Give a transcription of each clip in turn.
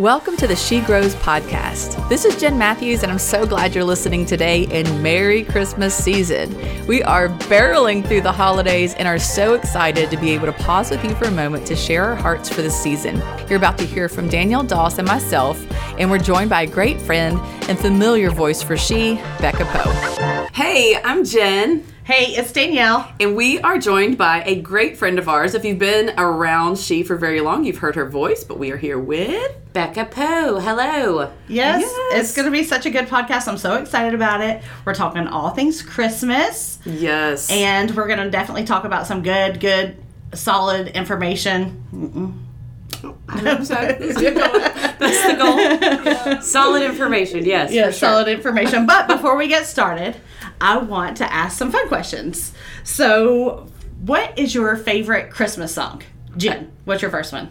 Welcome to the She Grows podcast. This is Jen Matthews, and I'm so glad you're listening today. And Merry Christmas season. We are barreling through the holidays and are so excited to be able to pause with you for a moment to share our hearts for the season. You're about to hear from Danielle Doss and myself, and we're joined by a great friend and familiar voice for She, Becca Poe. Hey, I'm Jen. Hey, it's Danielle. And we are joined by a great friend of ours. If you've been around She for very long, you've heard her voice, but we are here with Becca Poe. Hello. Yes, Yes. it's going to be such a good podcast. I'm so excited about it. We're talking all things Christmas, Yes. and we're going to definitely talk about some good, good, solid information. Oh, That's the goal. Solid information, yes. For sure. solid information. But before we get started, I want to ask some fun questions. So, what is your favorite Christmas song? Jen, what's your first one?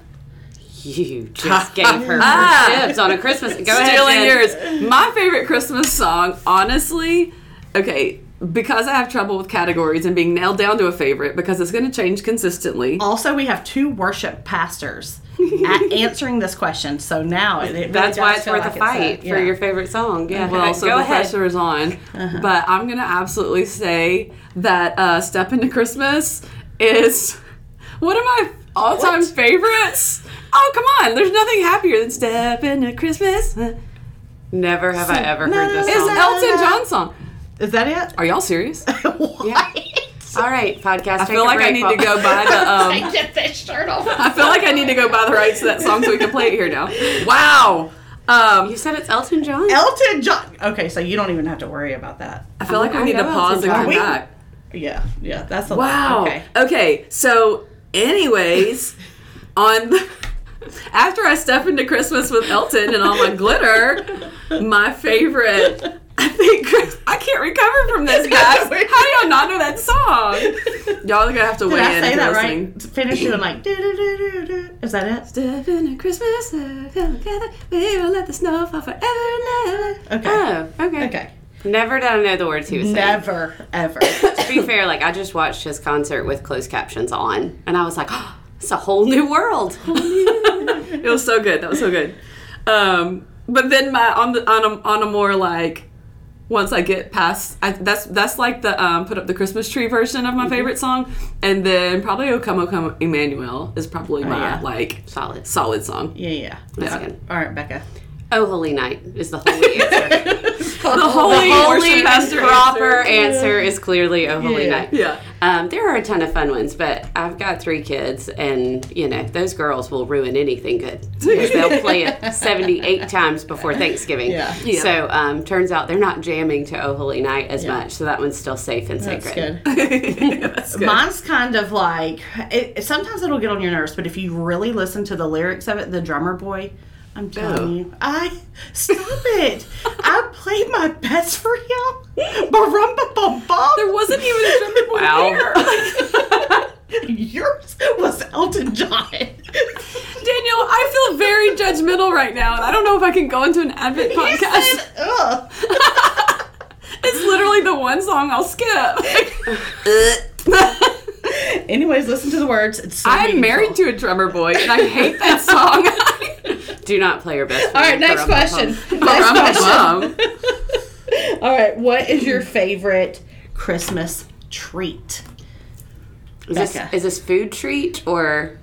You just gave her Ah. first on a Christmas. Go Stealing ahead, Jen. yours. My favorite Christmas song, honestly, okay, because I have trouble with categories and being nailed down to a favorite because it's going to change consistently. Also, we have two worship pastors at answering this question. So now it, it really That's why it's worth like a fight a- for your favorite song. Yeah. Well, so go the ahead. pressure is on. Uh-huh. But I'm going to absolutely say that uh, Step Into Christmas is one of my all time What? favorites. Oh, come on. There's nothing happier than Step Into Christmas. Never have I ever heard this Is song. that- Elton John song. Is that it? Are y'all serious? what? All right, podcast. I feel like I need to go buy the. Um, Get that shirt off. I feel like I need to go buy the rights to that song so we can play it here now. Wow. Um, You said it's Elton John? Elton John. Okay, so you don't even have to worry about that. I feel like we I need to pause Elton and come We- back. Yeah, yeah, that's a Wow. lot. Okay. Okay. So, anyways, on the, after I step into Christmas with Elton and all my glitter, my favorite. I think Chris- I can't recover from this, guys. How do y'all not know that song? Y'all are gonna have to Did weigh I in say if that you're right? listening. Finish doing like do do do do do. Is that it? Step into Christmas, uh, come together, we will let the snow fall forever and ever. Okay. Oh, okay. Okay. Never did I know the words he was saying. Never ever. to be fair, like I just watched his concert with closed captions on, and I was like, oh, it's a whole new world. It was so good. That was so good. Um, but then my on the on a on a more like once I get past I, that's that's like the um, put up the Christmas tree version of my favorite song, and then probably O Come O Come Emmanuel is probably my yeah. like Solid. solid song. Yeah, yeah. Yeah. good. All right, Becca. Oh, holy night is the holy answer. The holy, holy worship proper answer. answer is clearly oh holy Yeah. night. Yeah. Um, there are a ton of fun ones, but I've got three kids, and you know those girls will ruin anything good because they'll play it seventy-eight times before Thanksgiving. Yeah. Yeah. So um, turns out they're not jamming to Oh Holy Night as Yeah. much, so that one's still safe and That's sacred. good. that's good. Mine's kind of like it, it- sometimes it'll get on your nerves, but if you really listen to the lyrics of it, the drummer boy, I'm telling you, I stop it. I played my best for him. Barumba bum bum. There wasn't even a drummer boy Wow. there. Yours was Elton John. Danielle, I feel very judgmental right now, and I don't know if I can go into an Advent He podcast. said, ugh. It's literally the one song I'll skip. Anyways, listen to the words. It's so I'm married to a drummer boy, and I hate that song. Do not play your best. All right, next question. Next question. All right, what is your favorite Christmas treat? Is this, is this food treat or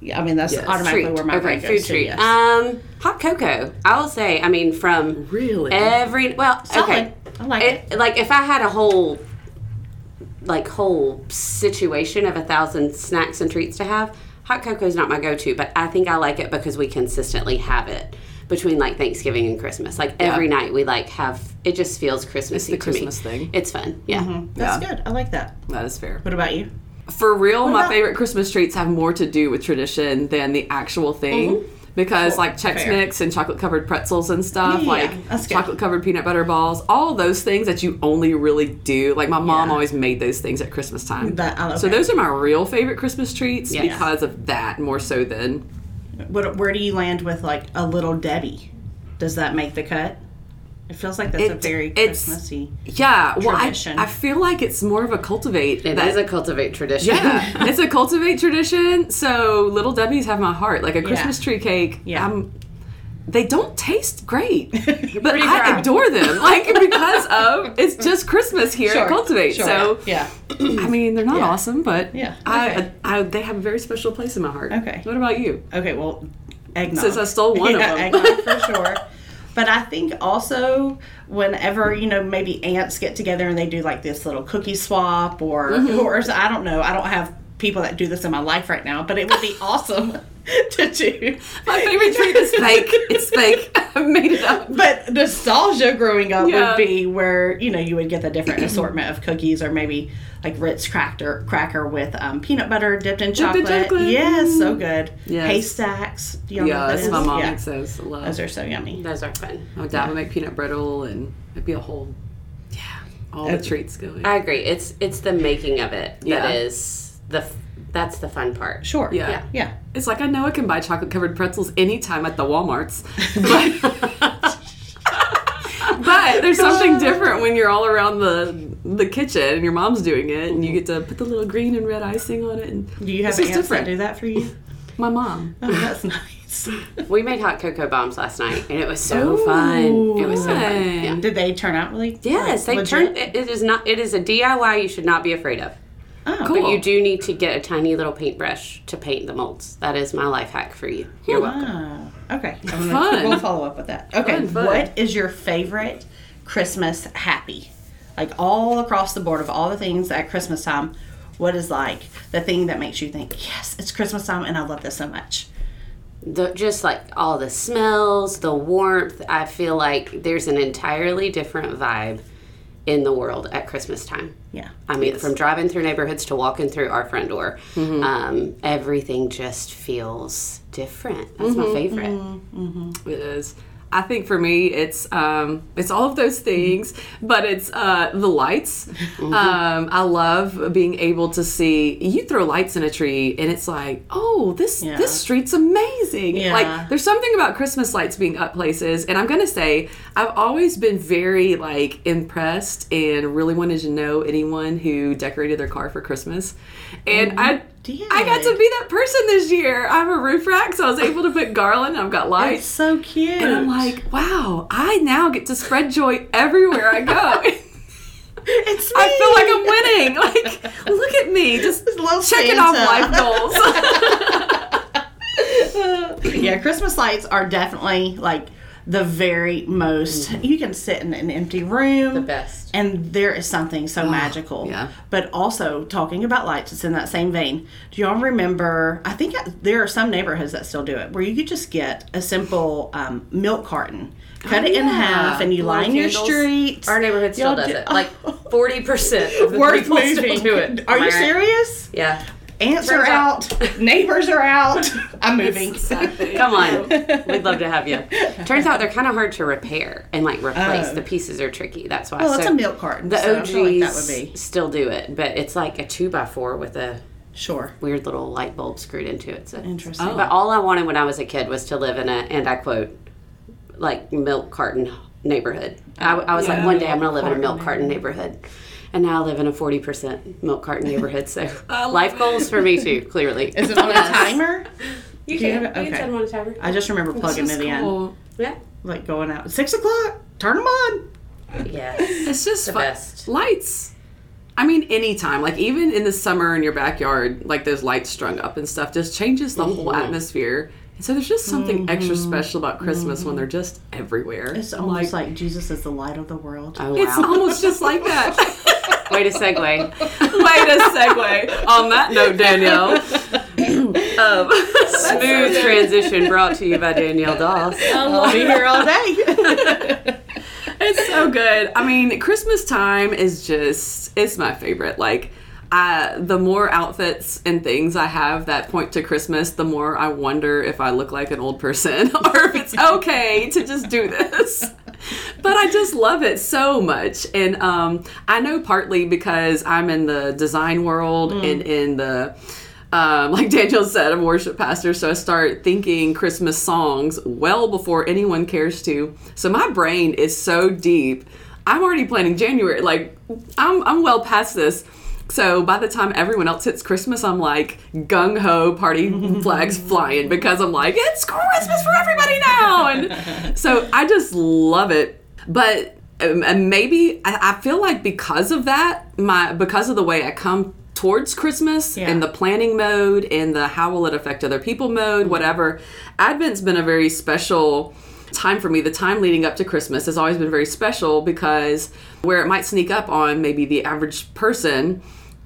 Yeah, I mean that's Yes. automatically treat? where my okay, brain food goes to, treat. yes. Um, hot cocoa. I will say. I mean, from Really? every well, Solid. okay. I like it. it, like if I had a whole like whole situation of a thousand snacks and treats to have, hot cocoa is not my go-to, but I think I like it because we consistently have it between like Thanksgiving and Christmas. Like every night we like have it just feels Christmassy the to Christmas me. thing. It's fun. Yeah. Mm-hmm. That's Yeah. good. I like that. That is fair. What about you? For real, my about- favorite Christmas treats have more to do with tradition than the actual thing. Mm-hmm. Because like Chex Fair. Mix and chocolate covered pretzels and stuff, Yeah, like chocolate covered peanut butter balls, all those things that you only really do. Like my mom Yeah. always made those things at Christmas time. That- oh, So those are my real favorite Christmas treats Yeah. because of that more so than What, where do you land with like a little Debbie? Does that make the cut? It feels like that's a very Christmassy. yeah. Well, I, Tradition. I feel like it's more of a cultivate. It that- is a cultivate tradition. Yeah, it's a cultivate tradition. So little Debbie's have my heart. Like a Christmas tree cake. Yeah. I'm, they don't taste great, but Pretty I dry. adore them. Like because of it's just Christmas here at Cultivate. sure. So yeah. I mean, they're not Yeah. awesome, but Yeah, I, okay. I, they have a very special place in my heart. Okay. What about you? Okay, well, eggnog. Since I stole one of them. eggnog for sure. But I think also whenever you know maybe aunts get together and they do like this little cookie swap or Mm-hmm. or I don't know I don't have people that do this in my life right now, but it would be awesome to do. My favorite treat is fake. It's fake. I made it up. But nostalgia growing up Yeah. would be where you know you would get the different assortment of cookies or maybe like Ritz cracker cracker with um, peanut butter dipped in in chocolate. chocolate. Yes, so good. Yes. Haystacks. Do you know what that my mom Yeah. makes those. I love. Those are so yummy. Those are fun. My dad would make peanut brittle, and it'd be a whole, yeah, all the treats going. I agree. It's it's the making of it that Yeah. is the f- that's the fun part. Sure. Yeah. Yeah. Yeah. It's like I know I can buy chocolate covered pretzels anytime at the WalMarts, but but there's something different when you're all around the the kitchen and your mom's doing it, and you mm-hmm. get to put the little green and red icing on it. And Do you have It's just aunts different. that do that for you? my mom. Oh, that's nice. We made hot cocoa bombs last night, and it was so fun. It was so fun. fun. Yeah. Did they turn out really? Yes, they legit? turned. It, it is not. It is a DIY. You should not be afraid of. Oh, Cool. But you do need to get a tiny little paintbrush to paint the molds. That is my life hack for you. You're welcome. Ah, okay. I'm gonna, Fun. We'll follow up with that. Okay. Fun, fun. What is your favorite Christmas happy? Like all across the board of all the things at Christmas time, what is like the thing that makes you think, yes, it's Christmas time and I love this so much? the, just like all the smells, the warmth. I feel like there's an entirely different vibe in the world at Christmas time. Yeah. I mean, from driving through neighborhoods to walking through our front door, Mm-hmm. um, everything just feels different. That's my favorite. Mm-hmm. It is. I think for me, it's um, it's all of those things, but it's uh, the lights. Mm-hmm. Um, I love being able to see you throw lights in a tree, and it's like, oh, this Yeah. this street's amazing. Yeah. Like, there's something about Christmas lights being up places, and I'm gonna say I've always been very like impressed and really wanted to know anyone who decorated their car for Christmas, and I. did. I got to be that person this year. I have a roof rack, so I was able to put garland. I've got lights. It's so cute. And I'm like, wow, I now get to spread joy everywhere I go. it's me. I feel like I'm winning. Like, look at me, just checking off life goals. yeah, Christmas lights are definitely like the very most. You can sit in an empty room. The best. And there is something so magical. yeah. But also, talking about lights, it's in that same vein. Do y'all remember? I think there are some neighborhoods that still do it, where you could just get a simple um, milk carton, cut Oh, it in half, and you Little line your candles. streets. Our neighborhood still does do- it. Like forty percent of the Worth people still moving. do it. Are you serious? Yeah. Ants Turns are out- out. Neighbors are out. I'm moving. Come on. We'd love to have you. Turns out they're kind of hard to repair and like replace. Oh. The pieces are tricky. That's why. Oh, well, it's a milk carton. The so OGs like that would be still do it, but it's like a two by four with a sure. weird little light bulb screwed into it. So. Interesting. Oh. But all I wanted when I was a kid was to live in a, and I quote, like milk carton neighborhood. I, I was like, one day I'm going to live in a milk carton neighborhood. And now I live in a 40% milk carton neighborhood. So life it. goals for me too, clearly. Is it on a timer? You Do you can, have it? you can set them on a timer. I just remember plugging This it is in. Yeah. like going out six o'clock. Turn them on. Yes. It's just The fun. best. Lights. I mean, anytime, like even in the summer in your backyard, like those lights strung up and stuff, just changes the whole mm-hmm. atmosphere. And so there's just something extra special about Christmas when they're just everywhere. It's almost like, Jesus is the light of the world. Oh, it's almost just like that. Way to segue. Way to segue. On that note, Danielle. um, Smooth transition brought to you by Danielle Doss. I'll be here all day. it's so good. I mean, Christmas time is just it's my favorite. Like I, the more outfits and things I have that point to Christmas, the more I wonder if I look like an old person or if it's okay to just do this. But I just love it so much. And um, I know partly because I'm in the design world and in the um, like Danielle said, I'm a worship pastor, so I start thinking Christmas songs well before anyone cares to. So my brain is so deep. I'm already planning January. Like I'm, I'm well past this. So by the time everyone else hits Christmas, I'm like gung ho party flags flying because I'm like, it's Christmas for everybody now. And so I just love it. But um, and maybe I, feel like because of that, my because of the way I come towards Christmas Yeah. and the planning mode and the how will it affect other people mode, whatever. Advent's been a very special time for me. The time leading up to Christmas has always been very special because where it might sneak up on maybe the average person,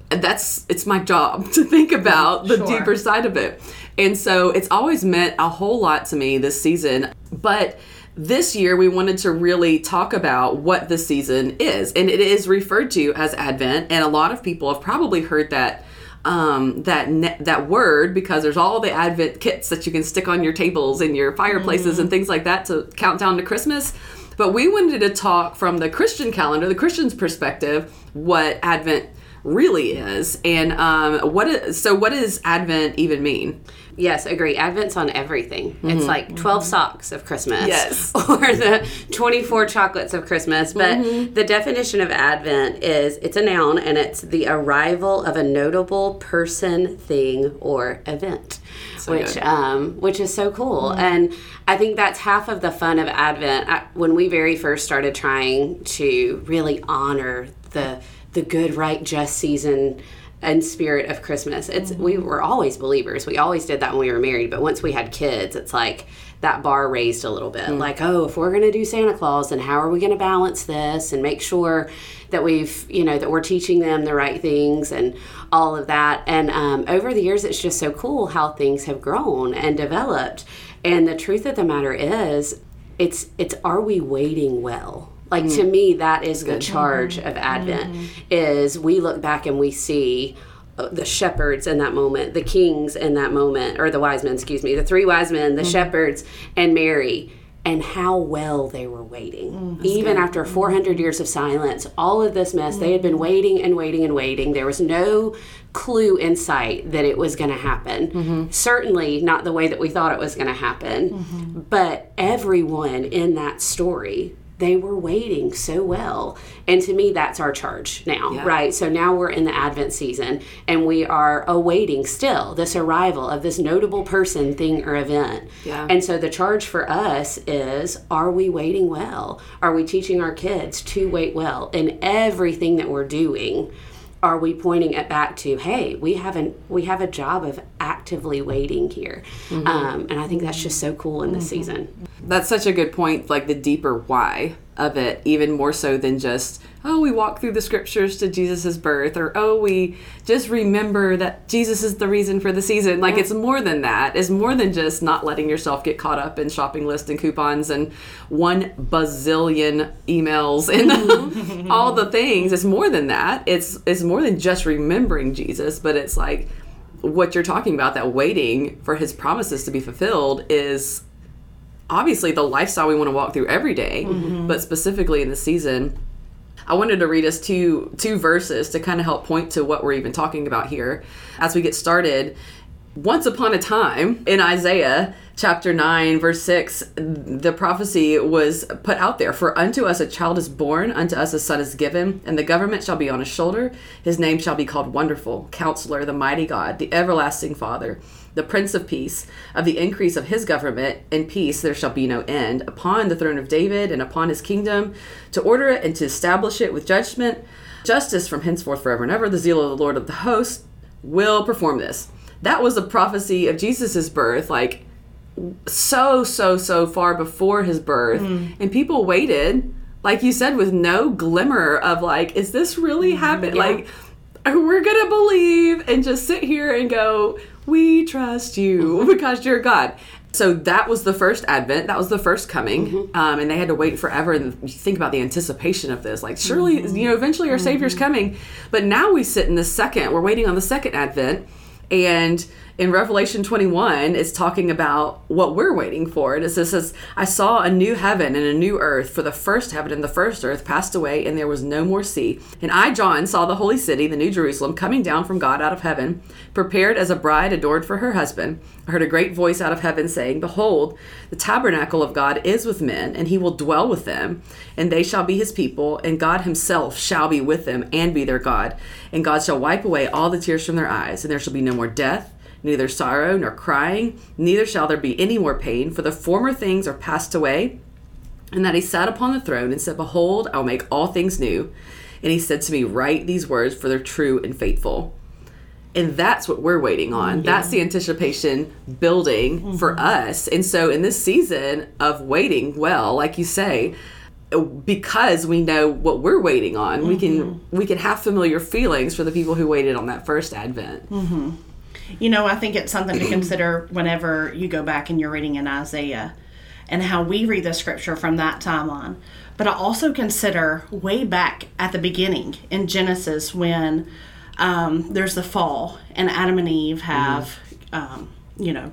that's it's my job to think about the Sure. deeper side of it. And so it's always meant a whole lot to me this season. But this year we wanted to really talk about what the season is. And it is referred to as Advent. And a lot of people have probably heard that um, that ne- that word because there's all the Advent kits that you can stick on your tables and your fireplaces and things like that to count down to Christmas. But we wanted to talk from the Christian calendar, the Christian's perspective, what Advent really is, and um, what is, so what does Advent even mean? Yes, agree. Advent's on everything. It's like 12 socks of Christmas. Yes. Or the 24 chocolates of Christmas. But the definition of Advent is it's a noun and it's the arrival of a notable person, thing, or event. which um, which is so cool. And I think that's half of the fun of Advent. I, when we very first started trying to really honor the the good, right, just season and spirit of Christmas, it's we were always believers. We always did that when we were married. But once we had kids, it's like that bar raised a little bit. Like, oh, if we're going to do Santa Claus, then how are we going to balance this and make sure that we've, you know, that we're teaching them the right things and all of that. And um, over the years, it's just so cool how things have grown and developed. And the truth of the matter is, it's it's are we waiting well? Like to me, that is the charge of Advent. Is we look back and we see uh, the shepherds in that moment, the kings in that moment, or the wise men, excuse me, the three wise men, the shepherds, and Mary, and how well they were waiting. Even after 400 years of silence, all of this mess, they had been waiting and waiting and waiting. There was no clue in sight that it was going to happen. Certainly not the way that we thought it was going to happen. But everyone in that story, they were waiting so well. And to me, that's our charge now, Yeah. right? So now we're in the Advent season and we are awaiting still this arrival of this notable person, thing, or event. Yeah. And so the charge for us is are we waiting well? Are we teaching our kids to wait well in everything that we're doing? Are we pointing it back to, hey, we haven't we have a job of actively waiting here, um, and I think that's just so cool in this season. That's such a good point, like the deeper why of it, even more so than just, oh, we walk through the scriptures to Jesus' birth, or oh, we just remember that Jesus is the reason for the season. Like it's more than that. It's more than just not letting yourself get caught up in shopping lists and coupons and one bazillion emails and mm-hmm. all the things. It's more than that. It's it's more than just remembering Jesus, but it's like what you're talking about, that waiting for his promises to be fulfilled is obviously the lifestyle we want to walk through every day, mm-hmm. but specifically in the season. I wanted to read us two two verses to kind of help point to what we're even talking about here as we get started. Once upon a time in Isaiah chapter 9 verse 6 the prophecy was put out there for unto us a child is born unto us a son is given and the government shall be on his shoulder his name shall be called wonderful counselor the mighty God the everlasting father the Prince of Peace, of the increase of his government and peace there shall be no end, upon the throne of David and upon his kingdom, to order it and to establish it with judgment, justice from henceforth forever and ever. The zeal of the Lord of the hosts will perform this. That was a prophecy of Jesus' birth, like so, so, so far before his birth. Mm. And people waited, like you said, with no glimmer of like, is this really happening? Like, we're gonna believe and just sit here and go, we trust you mm-hmm. because you're God. So that was the first advent. That was the first coming, mm-hmm. um, and they had to wait forever. And think about the anticipation of this, like surely, mm-hmm. you know, eventually our Savior's coming. But now we sit in the second. We're waiting on the second advent, and in Revelation 21, it's talking about what we're waiting for. It says, says, I saw a new heaven and a new earth, for the first heaven and the first earth passed away, and there was no more sea. And I, John, saw the holy city, the new Jerusalem, coming down from God out of heaven, prepared as a bride adorned for her husband. I heard a great voice out of heaven saying, Behold, the tabernacle of God is with men, and he will dwell with them, and they shall be his people, and God himself shall be with them and be their God. And God shall wipe away all the tears from their eyes, and there shall be no more death neither sorrow nor crying, neither shall there be any more pain, for the former things are passed away. And that he sat upon the throne and said, Behold, I will make all things new. And he said to me, Write these words, for they're true and faithful. And that's what we're waiting on. That's the anticipation building mm-hmm. for us. And so, in this season of waiting well, like you say, because we know what we're waiting on, we can mm-hmm. we can have familiar feelings for the people who waited on that first advent. Mm-hmm. You know, I think it's something to consider whenever you go back and you're reading in Isaiah and how we read the scripture from that time on. But I also consider way back at the beginning in Genesis when um, there's the fall and Adam and Eve have, um, you know,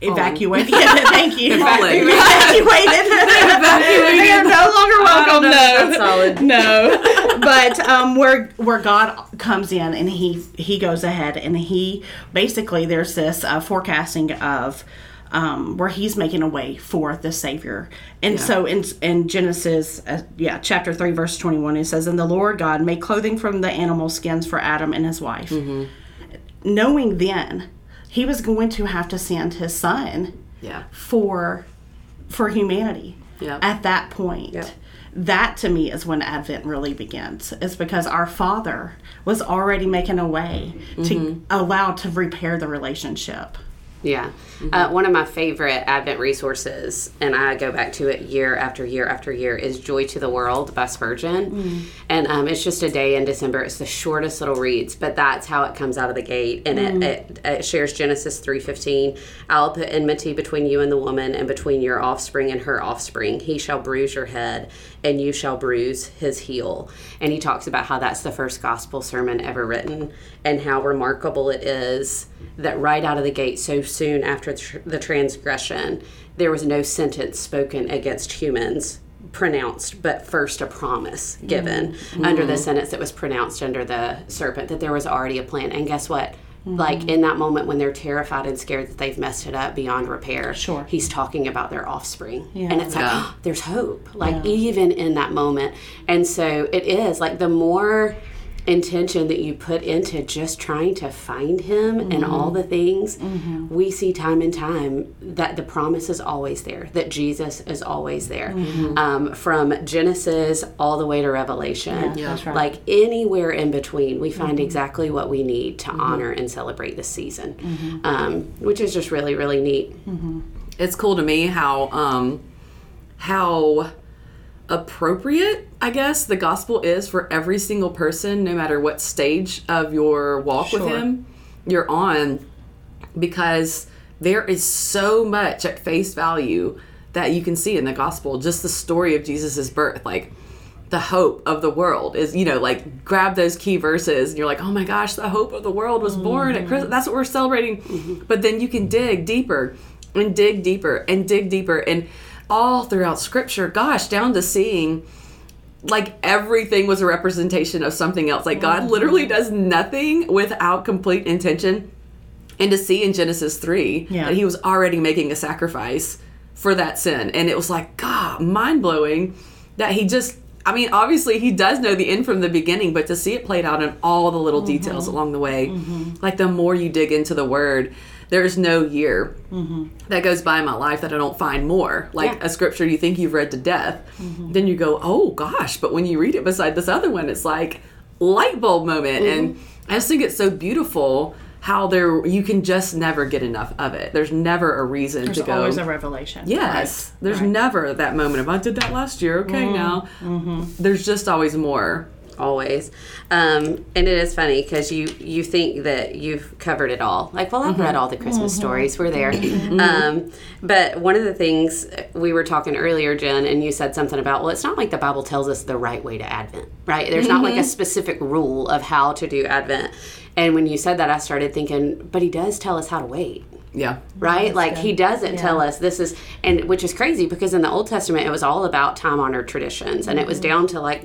evacuated. Yeah, thank you. Fallen. evacuated. they are no longer welcome. No, no. But um, where where God comes in and he he goes ahead and he basically there's this uh, forecasting of. Um, where he's making a way for the Savior, and so in in Genesis, uh, yeah, chapter three, verse twenty one, it says, "And the Lord God made clothing from the animal skins for Adam and his wife, knowing then he was going to have to send his son Yeah. for for humanity Yeah. at that point Yeah. That to me is when advent really begins is because our father was already making a way Mm-hmm. to allow to repair the relationship Yeah. Uh, one of my favorite Advent resources, and I go back to it year after year after year, is Joy to the World by Spurgeon. And um, it's just a day in December. It's the shortest little reads, but that's how it comes out of the gate. And it, it, it shares Genesis 3.15. I'll put enmity between you and the woman, and between your offspring and her offspring. He shall bruise your head, and you shall bruise his heel. And he talks about how that's the first gospel sermon ever written, and how remarkable it is that right out of the gate, so soon after tr- the transgression, there was no sentence spoken against humans pronounced, but first a promise given mm-hmm. under the mm-hmm. sentence that was pronounced under the serpent, that there was already a plan. And guess what? Mm-hmm. Like in that moment when they're terrified and scared that they've messed it up beyond repair, Sure. he's talking about their offspring. Yeah. And it's like, Yeah. there's hope, like even in that moment. And so it is like the more intention that you put into just trying to find him and mm-hmm. all the things mm-hmm. we see time and time that the promise is always there that jesus is always there. Mm-hmm. Um, from genesis all the way to revelation. Yeah, that's right. like anywhere in between we find exactly what we need to honor and celebrate this season um, which is just really really neat. It's cool to me how um how appropriate i guess the gospel is for every single person no matter what stage of your walk with him you're on because there is so much at face value that you can see in the gospel. Just the story of jesus' birth like the hope of the world is you know like grab those key verses and you're like oh my gosh the hope of the world was born at christmas mm-hmm. that's what we're celebrating. Mm-hmm. But then you can dig deeper and dig deeper and dig deeper and all throughout scripture gosh down to seeing like everything was a representation of something else. Like god mm-hmm. literally does nothing without complete intention. And to see in Genesis 3 Yeah. that he was already making a sacrifice for that sin. And it was like, God, mind blowing that he just, I mean, obviously he does know the end from the beginning, but to see it played out in all the little details mm-hmm. along the way, mm-hmm. like the more you dig into the word, there's no year mm-hmm. that goes by in my life that I don't find more. Like Yeah. a scripture you think you've read to death, mm-hmm. then you go, oh gosh, but when you read it beside this other one, it's like light bulb moment. And mm-hmm. I just think it's so beautiful how there you can just never get enough of it. There's never a reason there's to go. There's always a revelation yes, Right, there's right. never that moment of I did that last year. Okay, now there's just always more. Always. Um, and it is funny because you you think that you've covered it all. Like well i've read all the christmas stories. We're there. Um, but one of the things we were talking earlier jen and you said something about well it's not like the bible tells us the right way to advent right? There's not like a specific rule of how to do advent. And when you said that, I started thinking, but he does tell us how to wait Yeah. right? like he doesn't tell us this is, and which is crazy because in the Old Testament it was all about time honored traditions, and it was down to like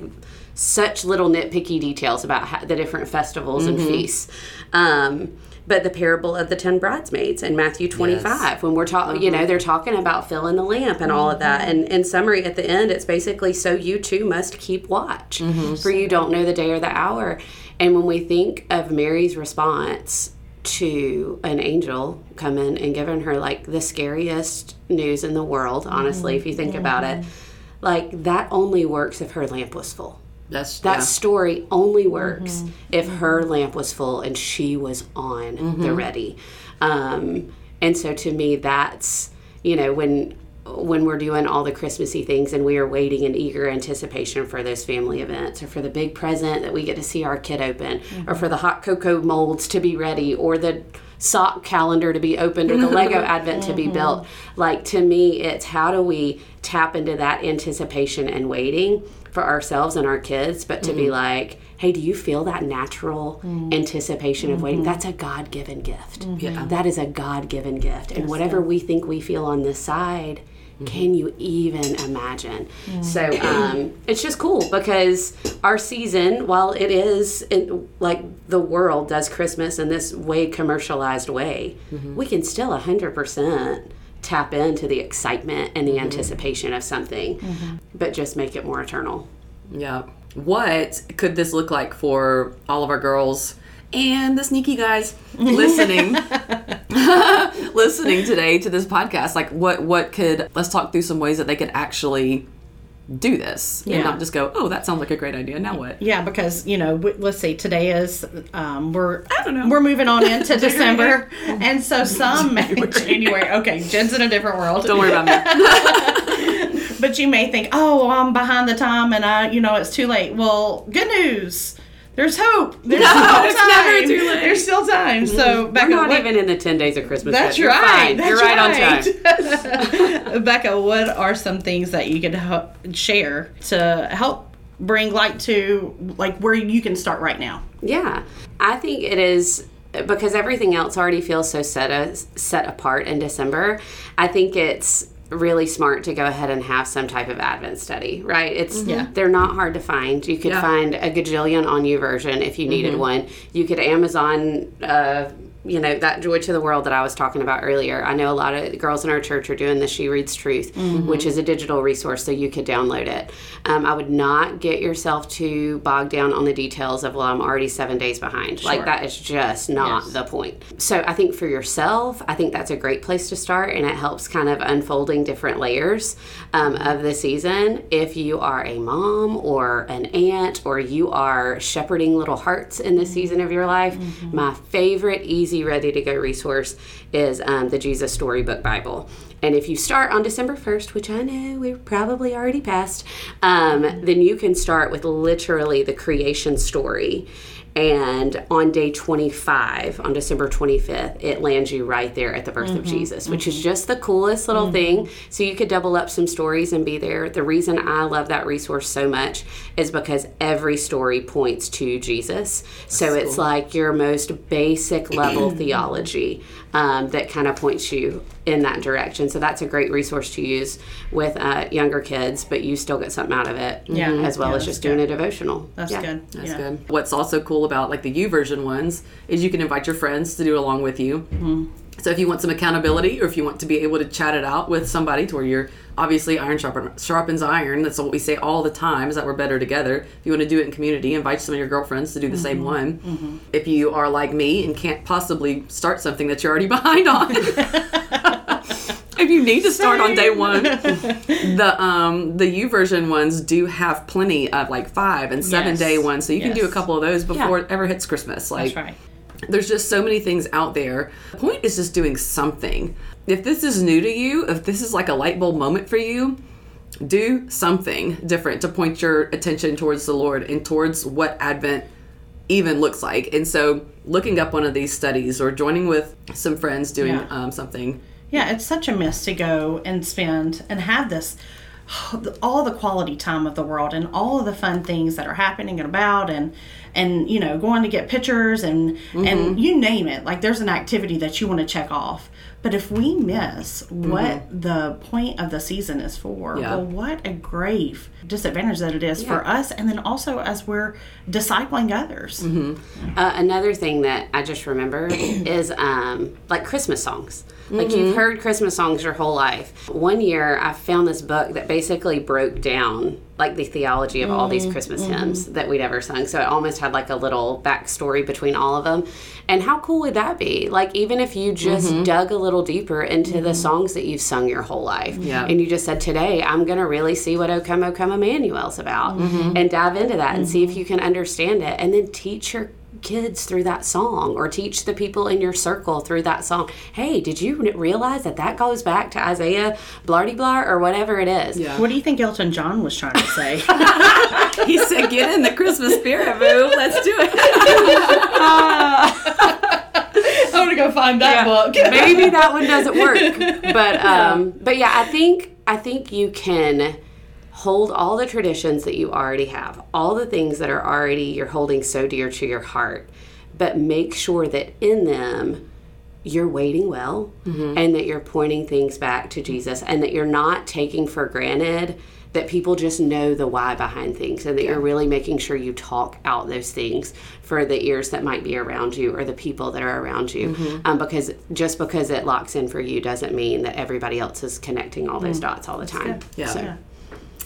such little nitpicky details about how, the different festivals and feasts. Um, but the parable of the ten bridesmaids in Matthew twenty five, when we're talking, you know, they're talking about filling the lamp and all of that. And in summary, at the end, it's basically so you too must keep watch, for you don't know the day or the hour. And when we think of Mary's response to an angel come in and given her like the scariest news in the world, mm-hmm. honestly, if you think about it. Like that only works if her lamp was full. That's That yeah. story only works mm-hmm. if her lamp was full and she was on the mm-hmm. ready. Um, and so to me, that's you know when when we're doing all the Christmassy things and we are waiting in eager anticipation for those family events or for the big present that we get to see our kid open or mm-hmm. for the hot cocoa molds to be ready or the sock calendar to be opened or the Lego advent to be mm-hmm. built. Like to me, it's how do we tap into that anticipation and waiting for ourselves and our kids, but to be mm-hmm. like, hey, do you feel that natural mm. anticipation of waiting? That's a God given gift. Yeah. That is a God given gift. And whatever we think we feel on this side, Mm-hmm. can you even imagine? Mm. So um, it's just cool because our season, while it is in, like the world does Christmas in this way commercialized way, mm-hmm. we can still 100% tap into the excitement and the mm-hmm. anticipation of something, but just make it more eternal. Yeah. What could this look like for all of our girls and the sneaky guys listening listening today to this podcast? Like what what could let's talk through some ways that they could actually do this Yeah. and not just go, "Oh, that sounds like a great idea. Now what?" Yeah, because you know, w- let's see. Today is um, we're I don't know. we're moving on into December, and so some January. Okay, Jen's in a different world. Don't worry about me. But you may think, oh, I'm behind the time, and I, you know, it's too late. Well, good news. There's hope. There's No, still it's time. never too late. There's still time. So, We're Becca, not what- even in the 10 days of Christmas That's yet. You're right. That's You're right, on time. Becca, what are some things that you could help share to help bring light to like where you can start right now? Yeah, I think it is because everything else already feels so set as, set apart in December. I think it's really smart to go ahead and have some type of Advent study, right? It's Yeah. they're not hard to find. You could Yeah. find a gajillion on YouVersion if you needed one. You could Amazon. Uh, you know that joy to the world that I was talking about earlier. I know a lot of girls in our church are doing the She Reads Truth, which is a digital resource, so you could download it. Um, I would not get yourself too bogged down on the details of well, I'm already seven days behind. Like that is just not Yes. the point. So I think for yourself, I think that's a great place to start, and it helps kind of unfolding different layers um, of the season. If you are a mom or an aunt, or you are shepherding little hearts in this season of your life, my favorite easy, ready to go resource is um, the Jesus Storybook Bible. And if you start on December 1st, which I know we're probably already past, um, then you can start with literally the creation story. And on day 25, on December 25th, it lands you right there at the birth of mm-hmm. Jesus, which is mm-hmm. just the coolest little mm-hmm. thing. So you could double up some stories and be there. The reason I love that resource so much is because every story points to Jesus. So it's like your most basic level theology um, that kind of points you in that direction. So that's a great resource to use with uh, younger kids, but you still get something out of it, Yeah. as well Yeah, as that's just doing a devotional. That's Yeah. good. That's yeah. good. What's also cool about like the YouVersion ones is you can invite your friends to do it along with you. Mm-hmm. So if you want some accountability, or if you want to be able to chat it out with somebody, to where you're obviously iron sharpen, sharpens iron. That's what we say all the time is that we're better together. If you want to do it in community, invite some of your girlfriends to do the Mm-hmm. same one. If you are like me and can't possibly start something that you're already behind on. if you need to start on day one, the um the YouVersion ones do have plenty of like five and seven Yes. day ones, so you can do a couple of those before it ever hits Christmas. Like That's right. There's just so many things out there. The point is just doing something. If this is new to you, if this is like a light bulb moment for you, do something different to point your attention towards the Lord and towards what Advent even looks like. And so, looking up one of these studies or joining with some friends doing Yeah. um, something. Yeah, it's such a miss to go and spend and have this all the quality time of the world and all of the fun things that are happening and about and and you know going to get pictures and and you name it. Like there's an activity that you want to check off. But if we miss what the point of the season is for Yeah. well what a grave disadvantage that it is for us and then also as we're discipling others. Uh, another thing that I just remembered is um, like Christmas songs. Like you've mm-hmm. heard Christmas songs your whole life. One year I found this book that basically broke down like the theology of all these mm, Christmas mm-hmm. hymns that we'd ever sung. So it almost had like a little backstory between all of them. And how cool would that be? Like even if you just mm-hmm. dug a little deeper into the songs that you've sung your whole life. Yeah. And you just said, today I'm going to really see what O Come, O Come Emmanuel's about and dive into that and see if you can understand it and then teach your kids through that song or teach the people in your circle through that song. Hey, did you realize that that goes back to Isaiah blardy blar or whatever it is? Yeah. what do you think elton john was trying to say He said, "Get in the Christmas spirit, boo. Let's do it." i'm gonna go find that book Maybe that one doesn't work. But um but yeah, I think I think you can hold all the traditions that you already have, all the things that are already you're holding so dear to your heart, but make sure that in them you're waiting well mm-hmm. and that you're pointing things back to Jesus and that you're not taking for granted that people just know the why behind things and that you're really making sure you talk out those things for the ears that might be around you or the people that are around you. Mm-hmm. Um, because just because it locks in for you doesn't mean that everybody else is connecting all those mm. dots all the time. Yeah. So-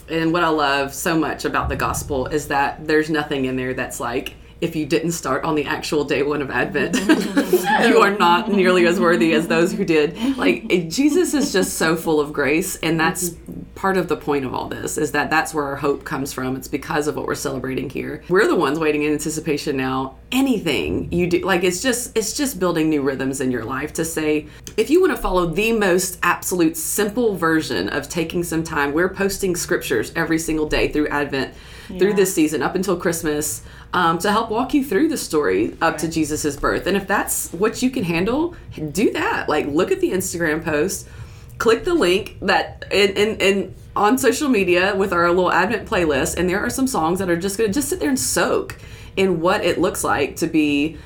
And what I love so much about the gospel is that there's nothing in there that's like, if you didn't start on the actual day one of Advent, you are not nearly as worthy as those who did. Like, Jesus is just so full of grace, and that's part of the point of all this is that that's where our hope comes from. It's because of what we're celebrating here. We're the ones waiting in anticipation now. Anything you do, like, it's just it's just building new rhythms in your life to say, if you want to follow the most absolute simple version of taking some time, we're posting scriptures every single day through Advent, through this season up until Christmas, um, to help walk you through the story up to Jesus's birth. And if that's what you can handle, do that. Like, look at the Instagram post, click the link that in in, in on social media with our little Advent playlist, and there are some songs that are just gonna just sit there and soak in what it looks like to be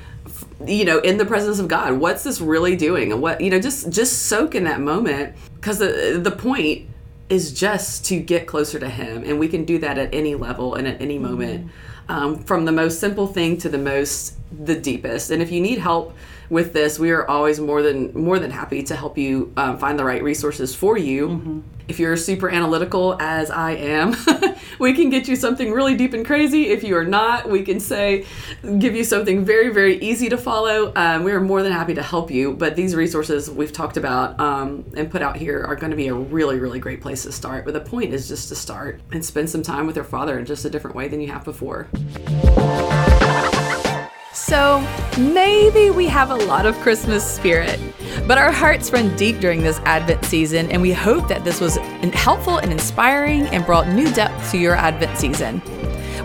you know in the presence of god. What's this really doing? And what you know just just soak in that moment. Because the the point is just to get closer to him and we can do that at any level and at any moment um, from the most simple thing to the most the deepest. And if you need help with this we are always more than more than happy to help you um, find the right resources for you. If you're super analytical as i am we can get you something really deep and crazy. If you are not we can say give you something very very easy to follow. Um, we are more than happy to help you but these resources we've talked about um, and put out here are going to be a really really great place to start. But the point is just to start and spend some time with your father in just a different way than you have before So maybe we have a lot of Christmas spirit, but our hearts run deep during this Advent season, and we hope that this was helpful and inspiring and brought new depth to your Advent season.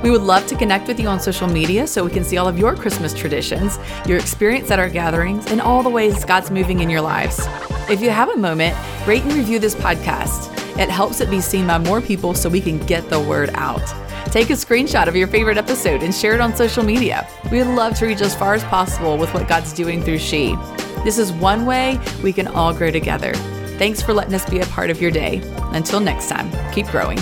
We would love to connect with you on social media so we can see all of your Christmas traditions, your experience at our gatherings, and all the ways God's moving in your lives. If you have a moment, rate and review this podcast. It helps it be seen by more people so we can get the word out. Take a screenshot of your favorite episode and share it on social media. We would love to reach as far as possible with what God's doing through She. This is one way we can all grow together. Thanks for letting us be a part of your day. Until next time, keep growing.